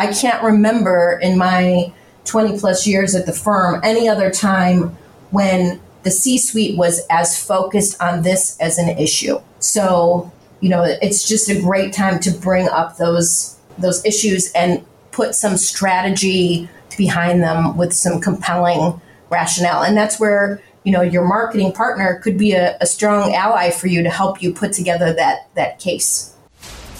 I can't remember in my 20 plus years at the firm any other time when the C suite was as focused on this as an issue. So, you know, it's just a great time to bring up those those issues and put some strategy behind them with some compelling rationale. And that's where, you know, your marketing partner could be a, a strong ally for you to help you put together that that case.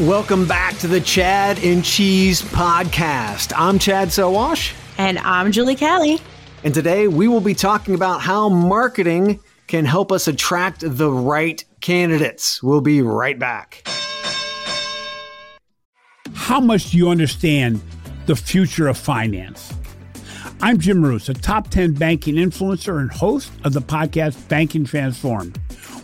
Welcome back to the Chad and Cheese Podcast. I'm Chad Sowash. And I'm Julie Kelly. And today we will be talking about how marketing can help us attract the right candidates. We'll be right back. How much do you understand the future of finance? I'm Jim Marous, a top 10 banking influencer and host of the podcast Banking Transformed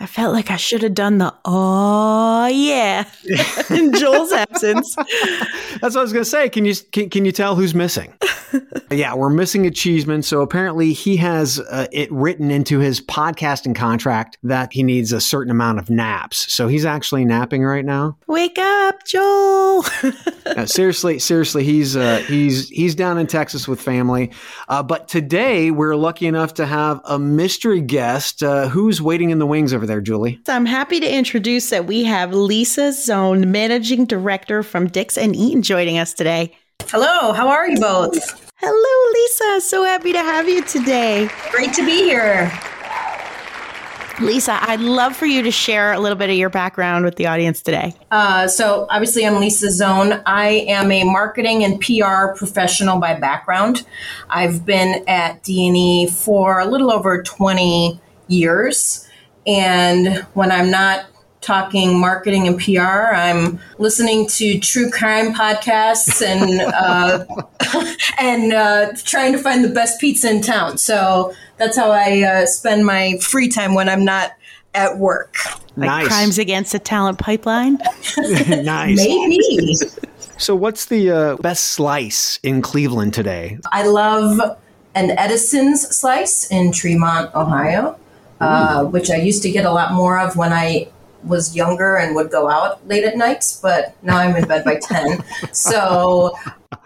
I felt like I should have done the oh yeah in Joel's absence. That's what I was going to say. Can you can, can you tell who's missing? yeah, we're missing a Cheeseman. So apparently he has uh, it written into his podcasting contract that he needs a certain amount of naps. So he's actually napping right now. Wake up, Joel. uh, seriously, seriously, he's uh, he's he's down in Texas with family. Uh, but today we're lucky enough to have a mystery guest uh, who's waiting in the wings over there, Julie. So I'm happy to introduce that we have Lisa Zone, managing director from Dix and Eaton, joining us today. Hello, how are you both? Hello, Lisa. So happy to have you today. Great to be here. Lisa, I'd love for you to share a little bit of your background with the audience today. Uh, so, obviously, I'm Lisa Zone. I am a marketing and PR professional by background. I've been at D&E for a little over 20 years. And when I'm not talking marketing and PR. I'm listening to true crime podcasts and uh, and uh, trying to find the best pizza in town. So that's how I uh, spend my free time when I'm not at work. Like nice. crimes against the talent pipeline. nice. Maybe. So, what's the uh, best slice in Cleveland today? I love an Edison's slice in Tremont, Ohio. Uh, which I used to get a lot more of when I was younger and would go out late at nights, but now I'm in bed by 10. So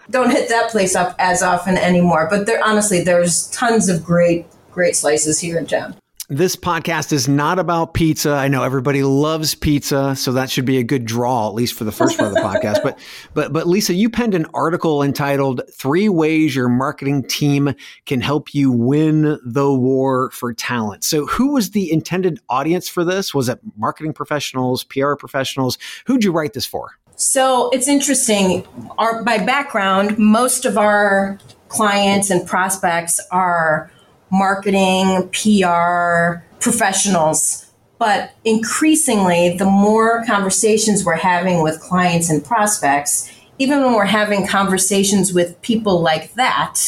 don't hit that place up as often anymore. But there honestly there's tons of great great slices here in town. This podcast is not about pizza. I know everybody loves pizza, so that should be a good draw, at least for the first part of the podcast. But, but, but Lisa, you penned an article entitled Three Ways Your Marketing Team Can Help You Win the War for Talent. So, who was the intended audience for this? Was it marketing professionals, PR professionals? Who'd you write this for? So, it's interesting. Our, by background, most of our clients and prospects are marketing, PR professionals. But increasingly, the more conversations we're having with clients and prospects, even when we're having conversations with people like that,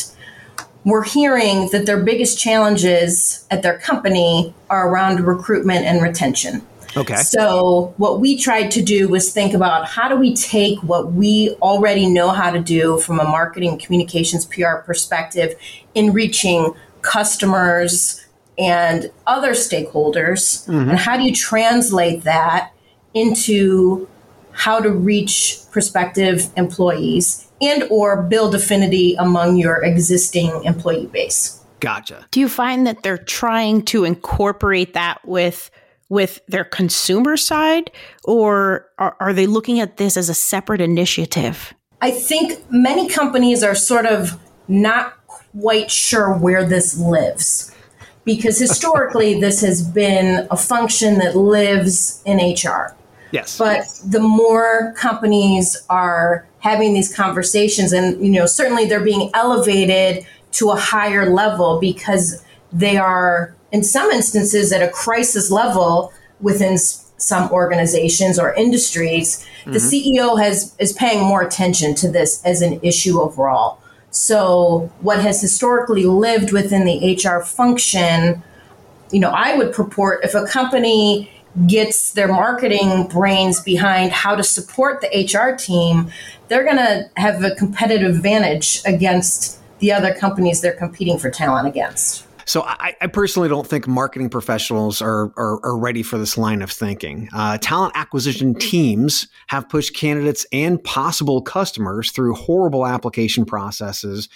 we're hearing that their biggest challenges at their company are around recruitment and retention. Okay. So, what we tried to do was think about how do we take what we already know how to do from a marketing, communications, PR perspective in reaching customers and other stakeholders. Mm-hmm. and how do you translate that into how to reach prospective employees and or build affinity among your existing employee base? Gotcha. Do you find that they're trying to incorporate that with with their consumer side or are, are they looking at this as a separate initiative? I think many companies are sort of not quite sure where this lives because historically this has been a function that lives in HR. Yes. But the more companies are having these conversations and you know certainly they're being elevated to a higher level because they are in some instances at a crisis level within some organizations or industries mm-hmm. the ceo has is paying more attention to this as an issue overall so what has historically lived within the hr function you know i would purport if a company gets their marketing brains behind how to support the hr team they're going to have a competitive advantage against the other companies they're competing for talent against. So I, I, personally don't think marketing professionals are, are, are ready for this line of thinking. Uh, talent acquisition teams have pushed candidates and possible customers through horrible application processes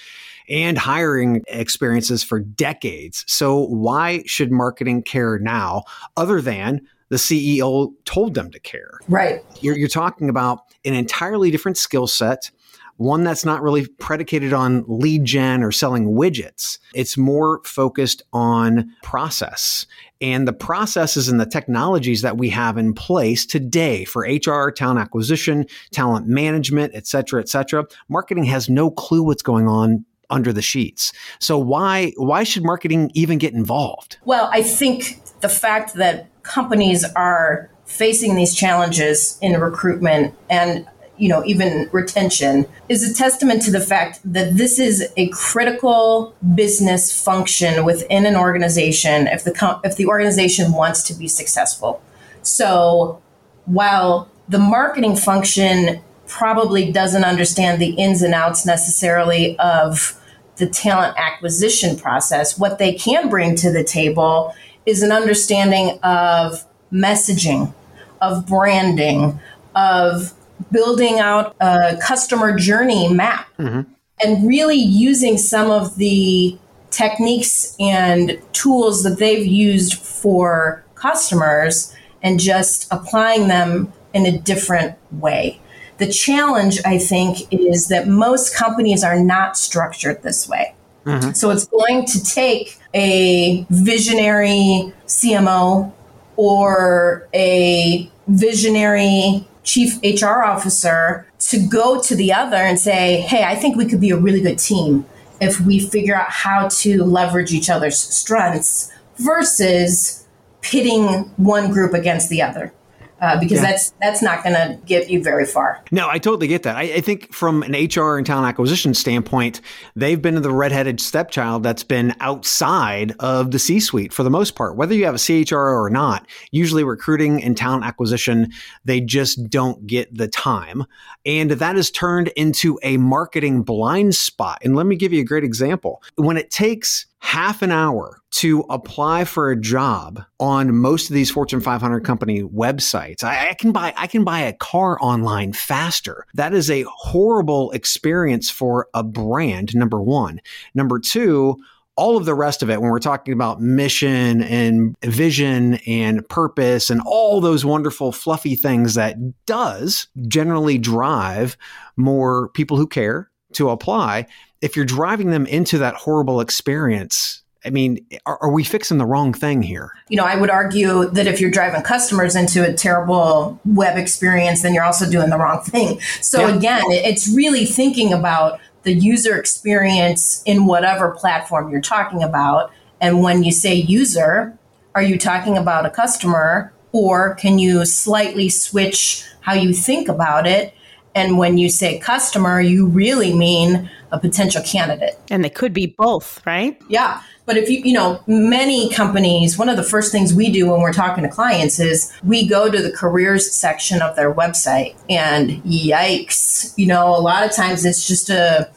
and hiring experiences for decades. So why should marketing care now other than the CEO told them to care? Right. You're, you're talking about an entirely different skill set one that's not really predicated on lead gen or selling widgets. It's more focused on process and the processes and the technologies that we have in place today for HR, talent acquisition, talent management, et cetera, et cetera. Marketing has no clue what's going on under the sheets. So why why should marketing even get involved? Well, I think the fact that companies are facing these challenges in recruitment and you know, even retention is a testament to the fact that this is a critical business function within an organization if the if the organization wants to be successful. So, while the marketing function probably doesn't understand the ins and outs necessarily of the talent acquisition process, what they can bring to the table is an understanding of messaging, of branding, of building out a customer journey map mm-hmm. and really using some of the techniques and tools that they've used for customers and just applying them in a different way. The challenge, I think, is that most companies are not structured this way. Mm-hmm. So it's going to take a visionary CMO or a visionary chief HR officer to go to the other and say, hey, I think we could be a really good team if we figure out how to leverage each other's strengths versus pitting one group against the other uh, because yeah. that's that's not going to get you very far. No, I totally get that. I, I, think from an HR and talent acquisition standpoint, they've been the redheaded stepchild that's been outside of the C-suite for the most part. Whether you have a CHRO or not, usually recruiting and talent acquisition, they just don't get the time, and that has turned into a marketing blind spot. And let me give you a great example. When it takes half an hour to apply for a job on most of these Fortune 500 company websites. I, I, can buy I can buy a car online faster. That is a horrible experience for a brand. Number one. Number two. All of the rest of it, when we're talking about mission and vision and purpose and all those wonderful, fluffy things that does generally drive more people who care to apply if you're driving them into that horrible experience, I mean, are, are, we fixing the wrong thing here? You know, I would argue that if you're driving customers into a terrible web experience, then you're also doing the wrong thing. So yeah. again, it's really thinking about the user experience in whatever platform you're talking about. And when you say user, are you talking about a customer or can you slightly switch how you think about it? And when you say customer, you really mean a potential candidate. And they could be both, right? Yeah. But if you, you know, many companies, one of the first things we do when we're talking to clients is we go to the careers section of their website and yikes, you know, a lot of times it's just a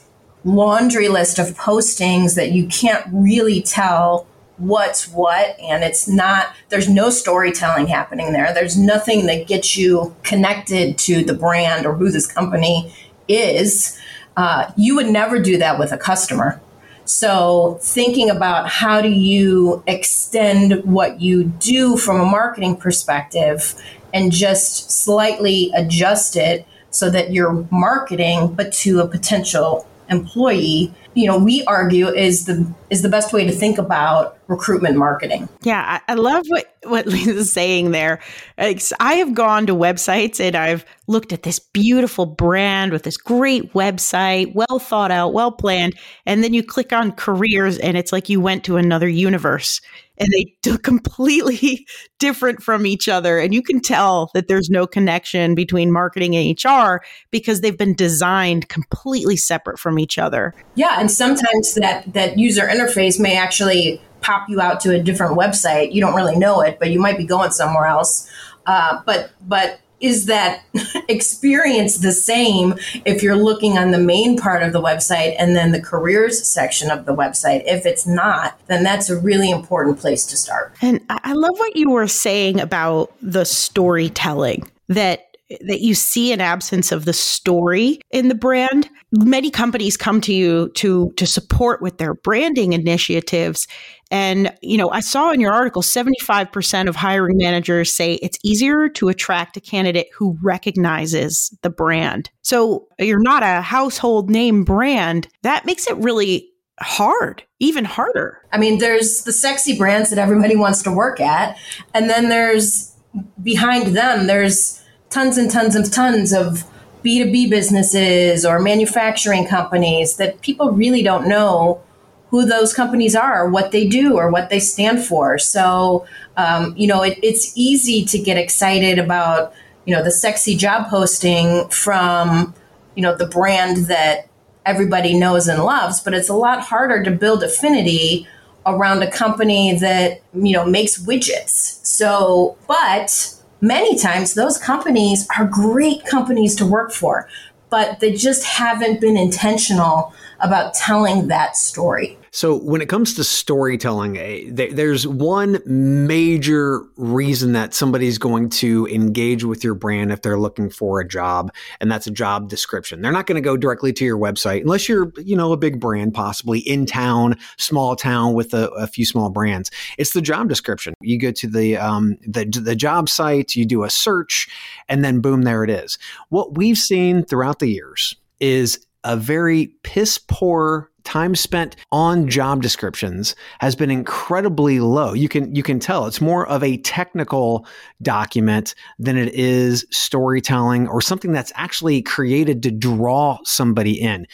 laundry list of postings that you can't really tell what's what and it's not there's no storytelling happening there there's nothing that gets you connected to the brand or who this company is uh, you would never do that with a customer. So, thinking about how do you extend what you do from a marketing perspective and just slightly adjust it so that you're marketing, but to a potential employee you know we argue is the is the best way to think about recruitment marketing. Yeah, I, I love what what Lisa's saying there. I have gone to websites and I've looked at this beautiful brand with this great website, well thought out, well planned, and then you click on careers and it's like you went to another universe and they do completely different from each other and you can tell that there's no connection between marketing and HR because they've been designed completely separate from each other. Yeah, and sometimes that that user interface may actually pop you out to a different website. You don't really know it, but you might be going somewhere else. Uh, but but is that experience the same if you're looking on the main part of the website and then the careers section of the website? If it's not, then that's a really important place to start. And I love what you were saying about the storytelling that that you see an absence of the story in the brand. Many companies come to you to to support with their branding initiatives. And, you know, I saw in your article 75% of hiring managers say it's easier to attract a candidate who recognizes the brand. So you're not a household name brand. That makes it really hard, even harder. I mean, there's the sexy brands that everybody wants to work at. And then there's behind them, there's tons and tons and tons of B2B businesses or manufacturing companies that people really don't know who those companies are, what they do, or what they stand for. So, um, you know, it, it's easy to get excited about, you know, the sexy job posting from, you know, the brand that everybody knows and loves, but it's a lot harder to build affinity around a company that, you know, makes widgets. So, but many times those companies are great companies to work for, but they just haven't been intentional about telling that story. So, when it comes to storytelling, eh, there's one major reason that somebody's going to engage with your brand if they're looking for a job, and that's a job description. They're not going to go directly to your website unless you're, you know, a big brand, possibly in town, small town with a, a few small brands. It's the job description. You go to the, um, the the job site, you do a search, and then boom, there it is. What we've seen throughout the years is a very piss poor time spent on job descriptions has been incredibly low. You can you can tell it's more of a technical document than it is storytelling or something that's actually created to draw somebody in.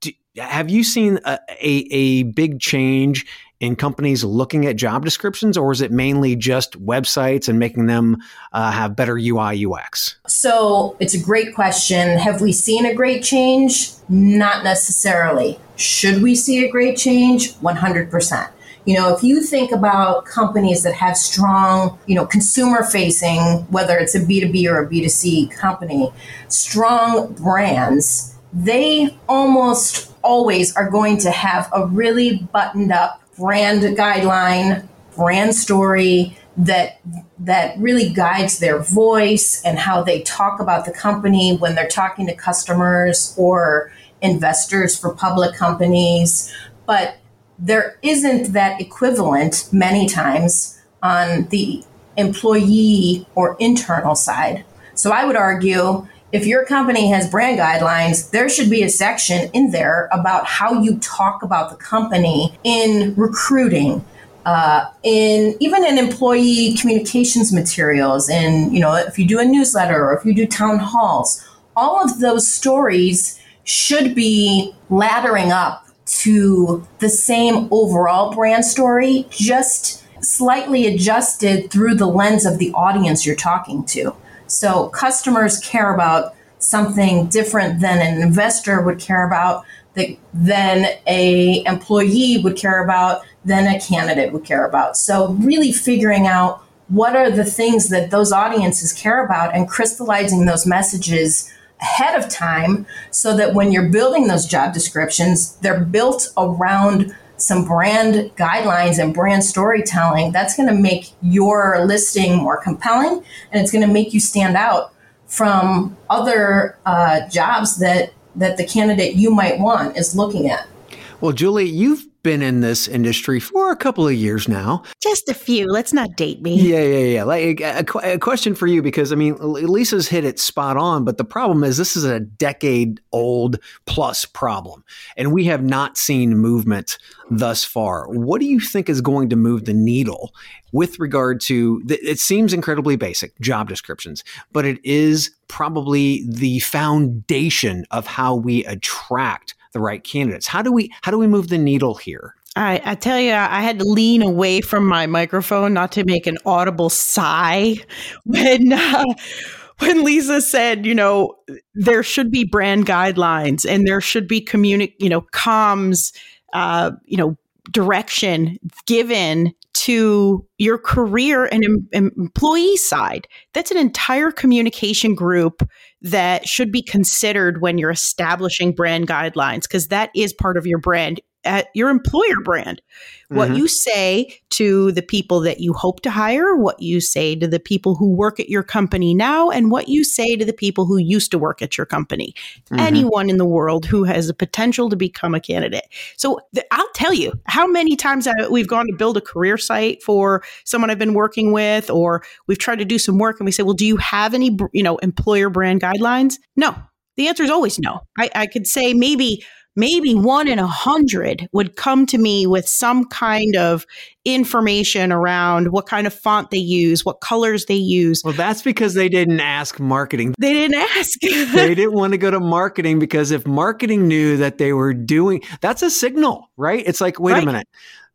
Do, have you seen a, a, a big change in companies looking at job descriptions, or is it mainly just websites and making them uh, have better UI UX? So it's a great question. Have we seen a great change? Not necessarily. Should we see a great change? 100%. You know, if you think about companies that have strong, you know, consumer facing, whether it's a B2B or a B2C company, strong brands, they almost always are going to have a really buttoned up brand guideline, brand story that that really guides their voice and how they talk about the company when they're talking to customers or investors for public companies. But there isn't that equivalent many times on the employee or internal side. So I would argue if your company has brand guidelines, there should be a section in there about how you talk about the company in recruiting, uh, in even in employee communications materials, and you know if you do a newsletter or if you do town halls, all of those stories should be laddering up to the same overall brand story, just slightly adjusted through the lens of the audience you're talking to. So customers care about something different than an investor would care about, that, than a employee would care about, than a candidate would care about. So really figuring out what are the things that those audiences care about and crystallizing those messages ahead of time so that when you're building those job descriptions, they're built around some brand guidelines and brand storytelling, that's going to make your listing more compelling and it's going to make you stand out from other uh, jobs that that the candidate you might want is looking at. Well, Julie, you've been in this industry for a couple of years now. Just a few. Let's not date me. Yeah, yeah, yeah. Like a, a, question for you because I mean, Lisa's hit it spot on, but the problem is this is a decade old plus problem, and we have not seen movement thus far. What do you think is going to move the needle with regard to? it seems incredibly basic job descriptions, but it is probably the foundation of how we attract the right candidates. How do we how do we move the needle here? I, I tell you, I had to lean away from my microphone not to make an audible sigh when uh, when Lisa said, you know, there should be brand guidelines and there should be communi- you know, comms, uh, you know, direction given to your career and em- employee side. That's an entire communication group that should be considered when you're establishing brand guidelines because that is part of your brand at your employer brand. What mm-hmm. you say to the people that you hope to hire, what you say to the people who work at your company now, and what you say to the people who used to work at your company. Mm-hmm. Anyone in the world who has the potential to become a candidate. So th- I'll tell you how many times I, we've gone to build a career site for someone I've been working with, or we've tried to do some work and we say, well, do you have any, you know, employer brand guidelines? No. The answer is always no. I, I could say maybe maybe one in a hundred would come to me with some kind of information around what kind of font they use, what colors they use. Well, that's because they didn't ask marketing. They didn't ask. they didn't want to go to marketing because if marketing knew that they were doing, that's a signal, right? It's like, wait right. a minute,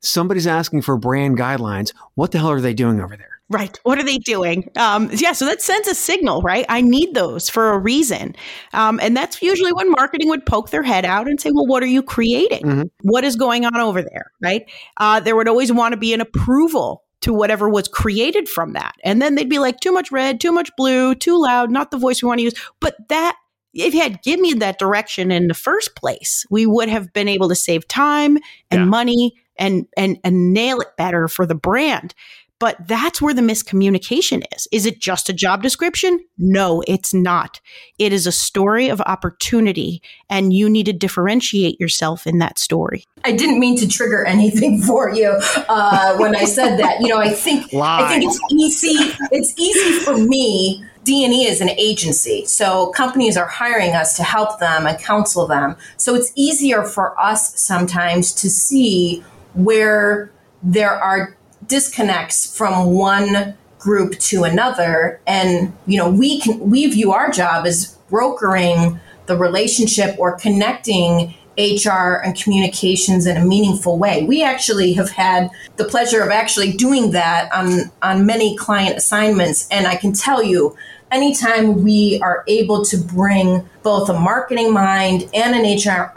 somebody's asking for brand guidelines. What the hell are they doing over there? Right. What are they doing? Um, yeah. So that sends a signal, right? I need those for a reason. Um, and that's usually when marketing would poke their head out and say, well, what are you creating? Mm-hmm. What is going on over there? Right. Uh, there would always want to be an approval to whatever was created from that. And then they'd be like, too much red, too much blue, too loud, not the voice we want to use. But that if you had given me that direction in the first place, we would have been able to save time and yeah. money and and and nail it better for the brand. But that's where the miscommunication is. Is it just a job description? No, it's not. It is a story of opportunity, and you need to differentiate yourself in that story. I didn't mean to trigger anything for you uh, when I said that. You know, I think I think it's easy. It's easy for me D&E is an agency. So companies are hiring us to help them and counsel them. So it's easier for us sometimes to see where there are disconnects from one group to another and you know we can we view our job as brokering the relationship or connecting HR and communications in a meaningful way. We actually have had the pleasure of actually doing that on on many client assignments and I can tell you anytime we are able to bring both a marketing mind and an HR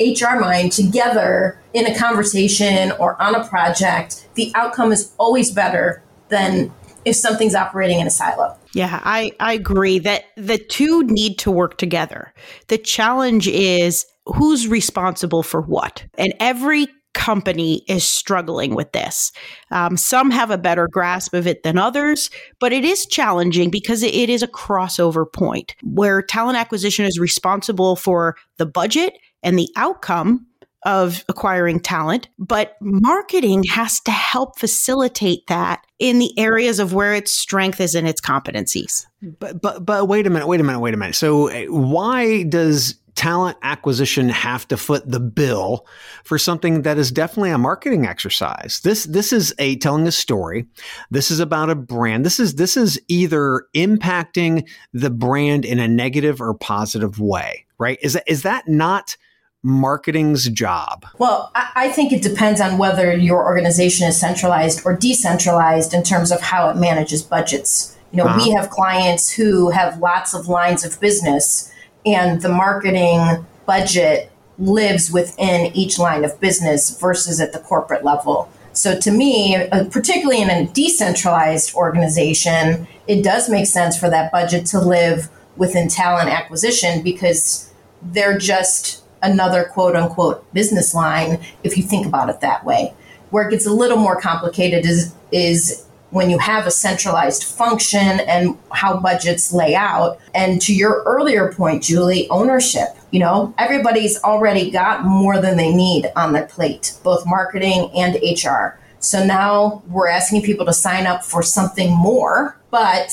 HR mind together in a conversation or on a project, the outcome is always better than if something's operating in a silo. Yeah, I, I agree that the two need to work together. The challenge is who's responsible for what. And every company is struggling with this. Um, some have a better grasp of it than others, but it is challenging because it is a crossover point where talent acquisition is responsible for the budget and the outcome of acquiring talent, but marketing has to help facilitate that in the areas of where its strength is in its competencies. But but but wait a minute, wait a minute, wait a minute. So eh, why does talent acquisition have to foot the bill for something that is definitely a marketing exercise. This this is a telling a story. This is about a brand. This is this is either impacting the brand in a negative or positive way, right? Is that is that not marketing's job? Well, I think it depends on whether your organization is centralized or decentralized in terms of how it manages budgets. You know, uh-huh. we have clients who have lots of lines of business, and the marketing budget lives within each line of business versus at the corporate level. So, to me, uh, particularly in a decentralized organization, it does make sense for that budget to live within talent acquisition because they're just another quote unquote business line if you think about it that way. Where it gets a little more complicated is is when you have a centralized function and how budgets lay out. And to your earlier point, Julie, ownership. You know, everybody's already got more than they need on their plate, both marketing and HR. So now we're asking people to sign up for something more, but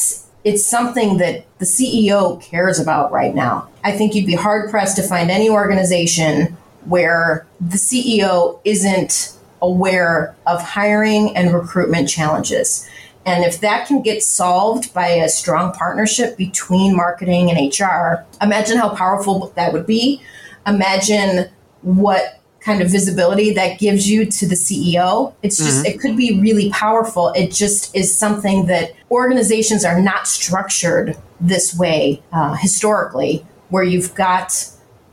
it's something that the CEO cares about right now. I think you'd be hard pressed to find any organization where the CEO isn't aware of hiring and recruitment challenges. And if that can get solved by a strong partnership between marketing and HR, imagine how powerful that would be. Imagine what kind of visibility that gives you to the CEO. It's just, mm-hmm. it could be really powerful. It just is something that organizations are not structured this way uh, historically, where you've got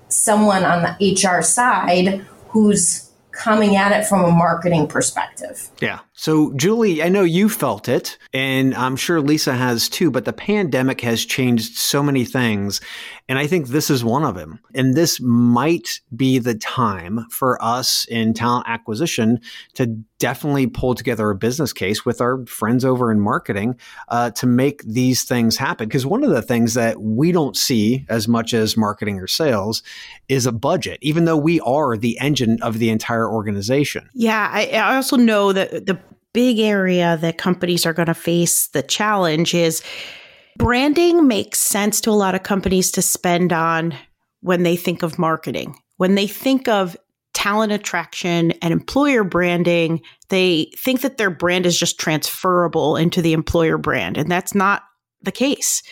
someone on the HR side who's coming at it from a marketing perspective. Yeah. So, Julie, I know you felt it, and I'm sure Lisa has too, but the pandemic has changed so many things. And I think this is one of them. And this might be the time for us in talent acquisition to definitely pull together a business case with our friends over in marketing uh, to make these things happen. Because one of the things that we don't see as much as marketing or sales is a budget, even though we are the engine of the entire organization. Yeah. I, I also know that the big area that companies are going to face the challenge is branding makes sense to a lot of companies to spend on when they think of marketing. When they think of talent attraction and employer branding, they think that their brand is just transferable into the employer brand. And that's not the case.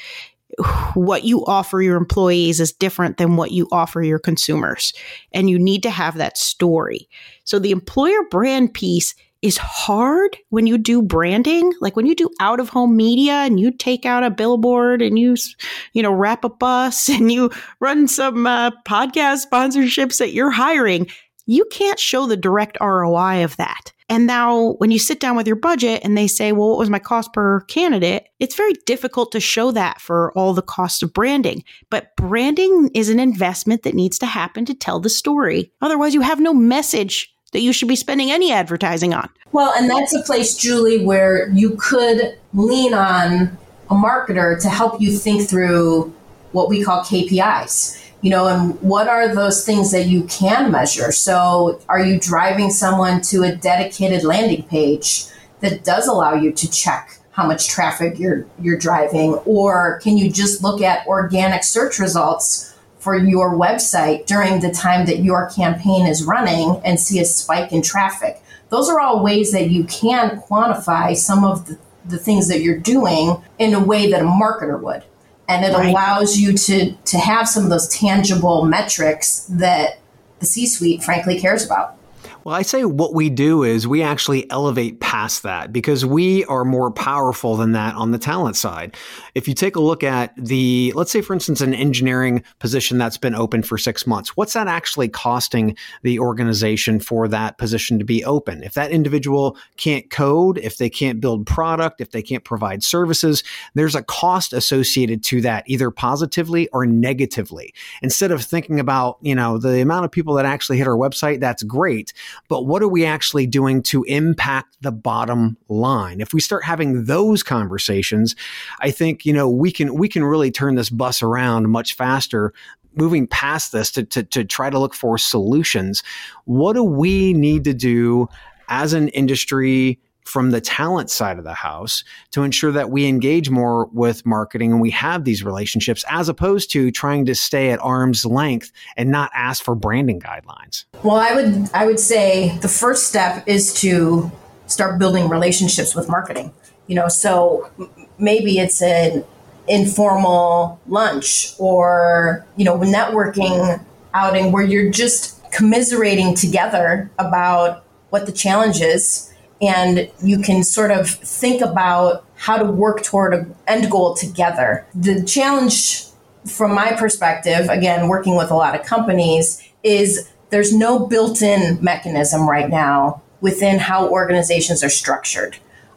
What you offer your employees is different than what you offer your consumers. And you need to have that story. So the employer brand piece is hard when you do branding like when you do out of home media and you take out a billboard and you you know wrap a bus and you run some uh, podcast sponsorships that you're hiring you can't show the direct ROI of that. And now when you sit down with your budget and they say, well, what was my cost per candidate? It's very difficult to show that for all the cost of branding. But branding is an investment that needs to happen to tell the story. Otherwise, you have no message that you should be spending any advertising on. Well, and that's a place, Julie, where you could lean on a marketer to help you think through what we call KPIs. You know, and what are those things that you can measure? So, are you driving someone to a dedicated landing page that does allow you to check how much traffic you're you're driving, or can you just look at organic search results for your website during the time that your campaign is running and see a spike in traffic. Those are all ways that you can quantify some of the, the things that you're doing in a way that a marketer would. And it right. allows you to, to have some of those tangible metrics that the C suite, frankly, cares about. Well, I say what we do is we actually elevate past that because we are more powerful than that on the talent side. If you take a look at the, let's say, for instance, an engineering position that's been open for six months, what's that actually costing the organization for that position to be open? If that individual can't code, if they can't build product, if they can't provide services, there's a cost associated to that, either positively or negatively. Instead of thinking about, you know, the amount of people that actually hit our website, that's great but what are we actually doing to impact the bottom line? If we start having those conversations, I think, you know, we can, we can really turn this bus around much faster moving past this to, to, to try to look for solutions. What do we need to do as an industry from the talent side of the house to ensure that we engage more with marketing and we have these relationships as opposed to trying to stay at arm's length and not ask for branding guidelines. Well i would i would say the first step is to start building relationships with marketing you know so maybe it's an informal lunch or you know networking outing where you're just commiserating together about what the challenge is and you can sort of think about how to work toward an end goal together. The challenge from my perspective, again, working with a lot of companies, is there's no built in mechanism right now within how organizations are structured.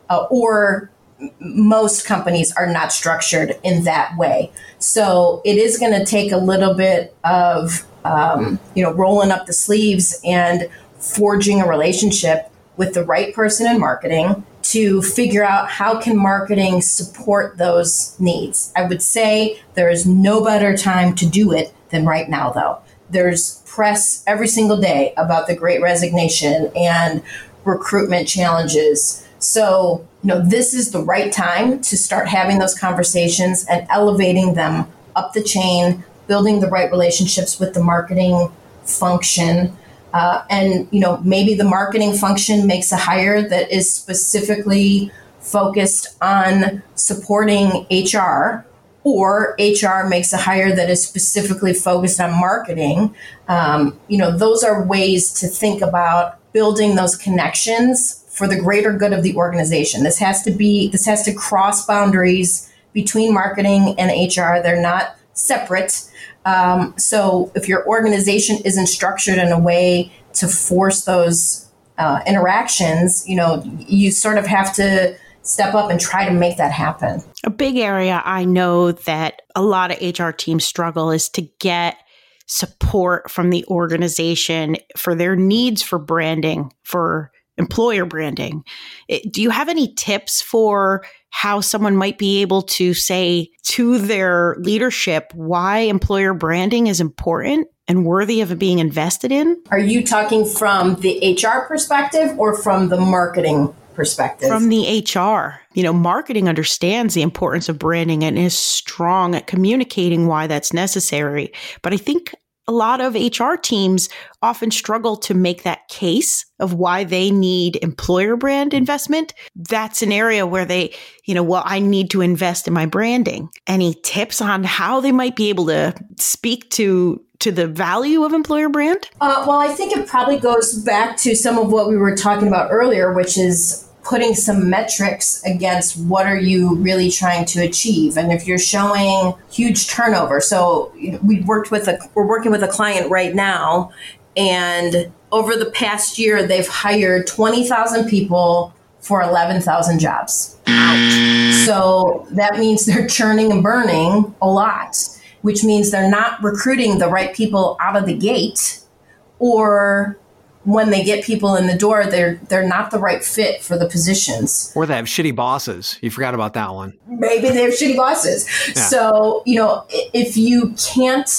Uh, or most companies are not structured in that way. So it is going to take a little bit of, um, you know, rolling up the sleeves and forging a relationship with the right person in marketing to figure out how can marketing support those needs. I would say there is no better time to do it than right now though. there's press every single day about the great resignation and recruitment challenges. So, you know, this is the right time to start having those conversations and elevating them up the chain, building the right relationships with the marketing function. Uh, and, you know, maybe the marketing function makes a hire that is specifically focused on supporting HR or HR makes a hire that is specifically focused on marketing. Um, you know, those are ways to think about building those connections for the greater good of the organization. This has to be, this has to cross boundaries between marketing and HR. They're not separate. Um, so if your organization isn't structured in a way to force those uh, interactions, you know, you sort of have to step up and try to make that happen. A big area I know that a lot of HR teams struggle is to get support from the organization for their needs for branding, for employer branding. It, do you have any tips for how someone might be able to say to their leadership why employer branding is important and worthy of being invested in? Are you talking from the HR perspective or from the marketing perspective? From the HR. You know, marketing understands the importance of branding and is strong at communicating why that's necessary. But I think a lot of HR teams often struggle to make that case of why they need employer brand investment. That's an area where they, you know, well, I need to invest in my branding. Any tips on how they might be able to speak to to the value of employer brand? Uh, well, I think it probably goes back to some of what we were talking about earlier, which is putting some metrics against what are you really trying to achieve? And if you're showing huge turnover so we worked with a we're working with a client right now and over the past year they've hired 20,000 people for 11,000 jobs. So that means they're churning and burning a lot which means they're not recruiting the right people out of the gate or when they get people in the door, they're they're not the right fit for the positions. Or they have shitty bosses. You forgot about that one. Maybe they have shitty bosses. Yeah. So you know, if you can't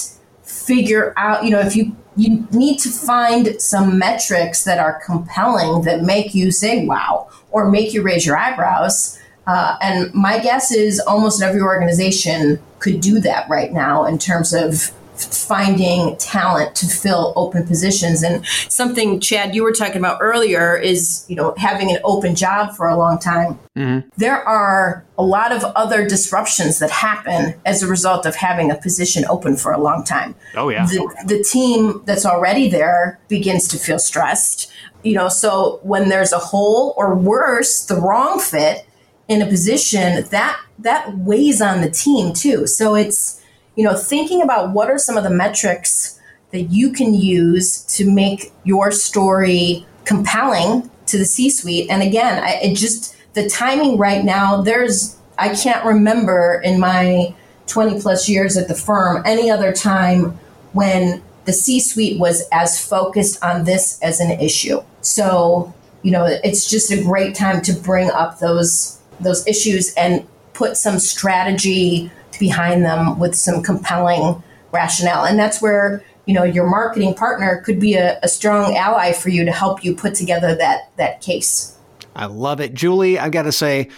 figure out, you know, if you you need to find some metrics that are compelling that make you say wow or make you raise your eyebrows. Uh, and my guess is almost every organization could do that right now in terms of finding talent to fill open positions. And something, Chad, you were talking about earlier is, you know, having an open job for a long time. Mm-hmm. There are a lot of other disruptions that happen as a result of having a position open for a long time. Oh, yeah. The, the team that's already there begins to feel stressed. You know, so when there's a hole or worse, the wrong fit in a position, that that weighs on the team too. So it's you know, thinking about what are some of the metrics that you can use to make your story compelling to the C suite. And again, I, it just, the timing right now, there's, I can't remember in my 20 plus years at the firm any other time when the C suite was as focused on this as an issue. So, you know, it's just a great time to bring up those those issues and put some strategy behind them with some compelling rationale. And that's where you know your marketing partner could be a, a, strong ally for you to help you put together that that case. I love it, Julie. I've got to say.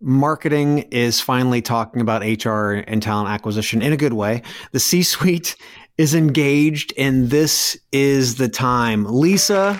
Marketing is finally talking about HR and talent acquisition in a good way. The C suite is engaged, and this is the time. Lisa,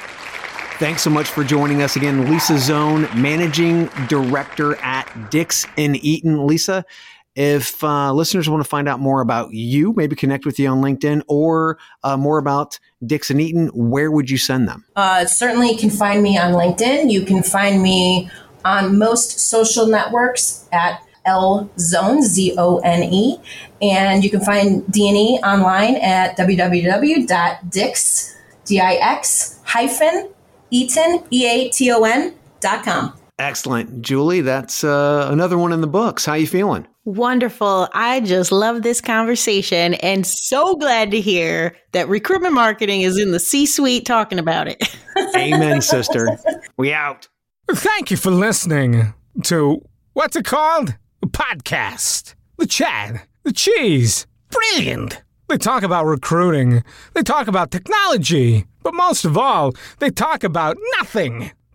Thanks so much for joining us again. Lisa Zone, Managing Director at Dix and Eaton. Lisa, if uh, listeners want to find out more about you, maybe connect with you on LinkedIn or uh, more about Dix and Eaton, where would you send them? Uh, certainly, you can find me on LinkedIn. You can find me on most social networks at L Zone, Z O N E. And you can find D&E online at www.dix, D-I-X, hyphen, Eaton, E-A-T-O-N dot com. Excellent. Julie, that's uh, another one in the books. How you feeling? Wonderful. I just love this conversation and so glad to hear that recruitment marketing is in the C suite talking about it. Amen, sister. We out. Thank you for listening to what's it called? A podcast. The Chad. The Cheese. Brilliant. They talk about recruiting. They talk about technology. But most of all, they talk about nothing.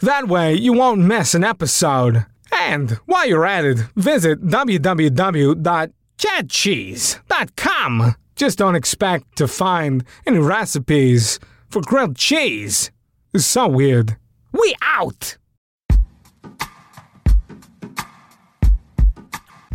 That way you won't miss an episode. And while you're at it, visit www.chadcheese.com. Just don't expect to find any recipes for grilled cheese. It's so weird. We out!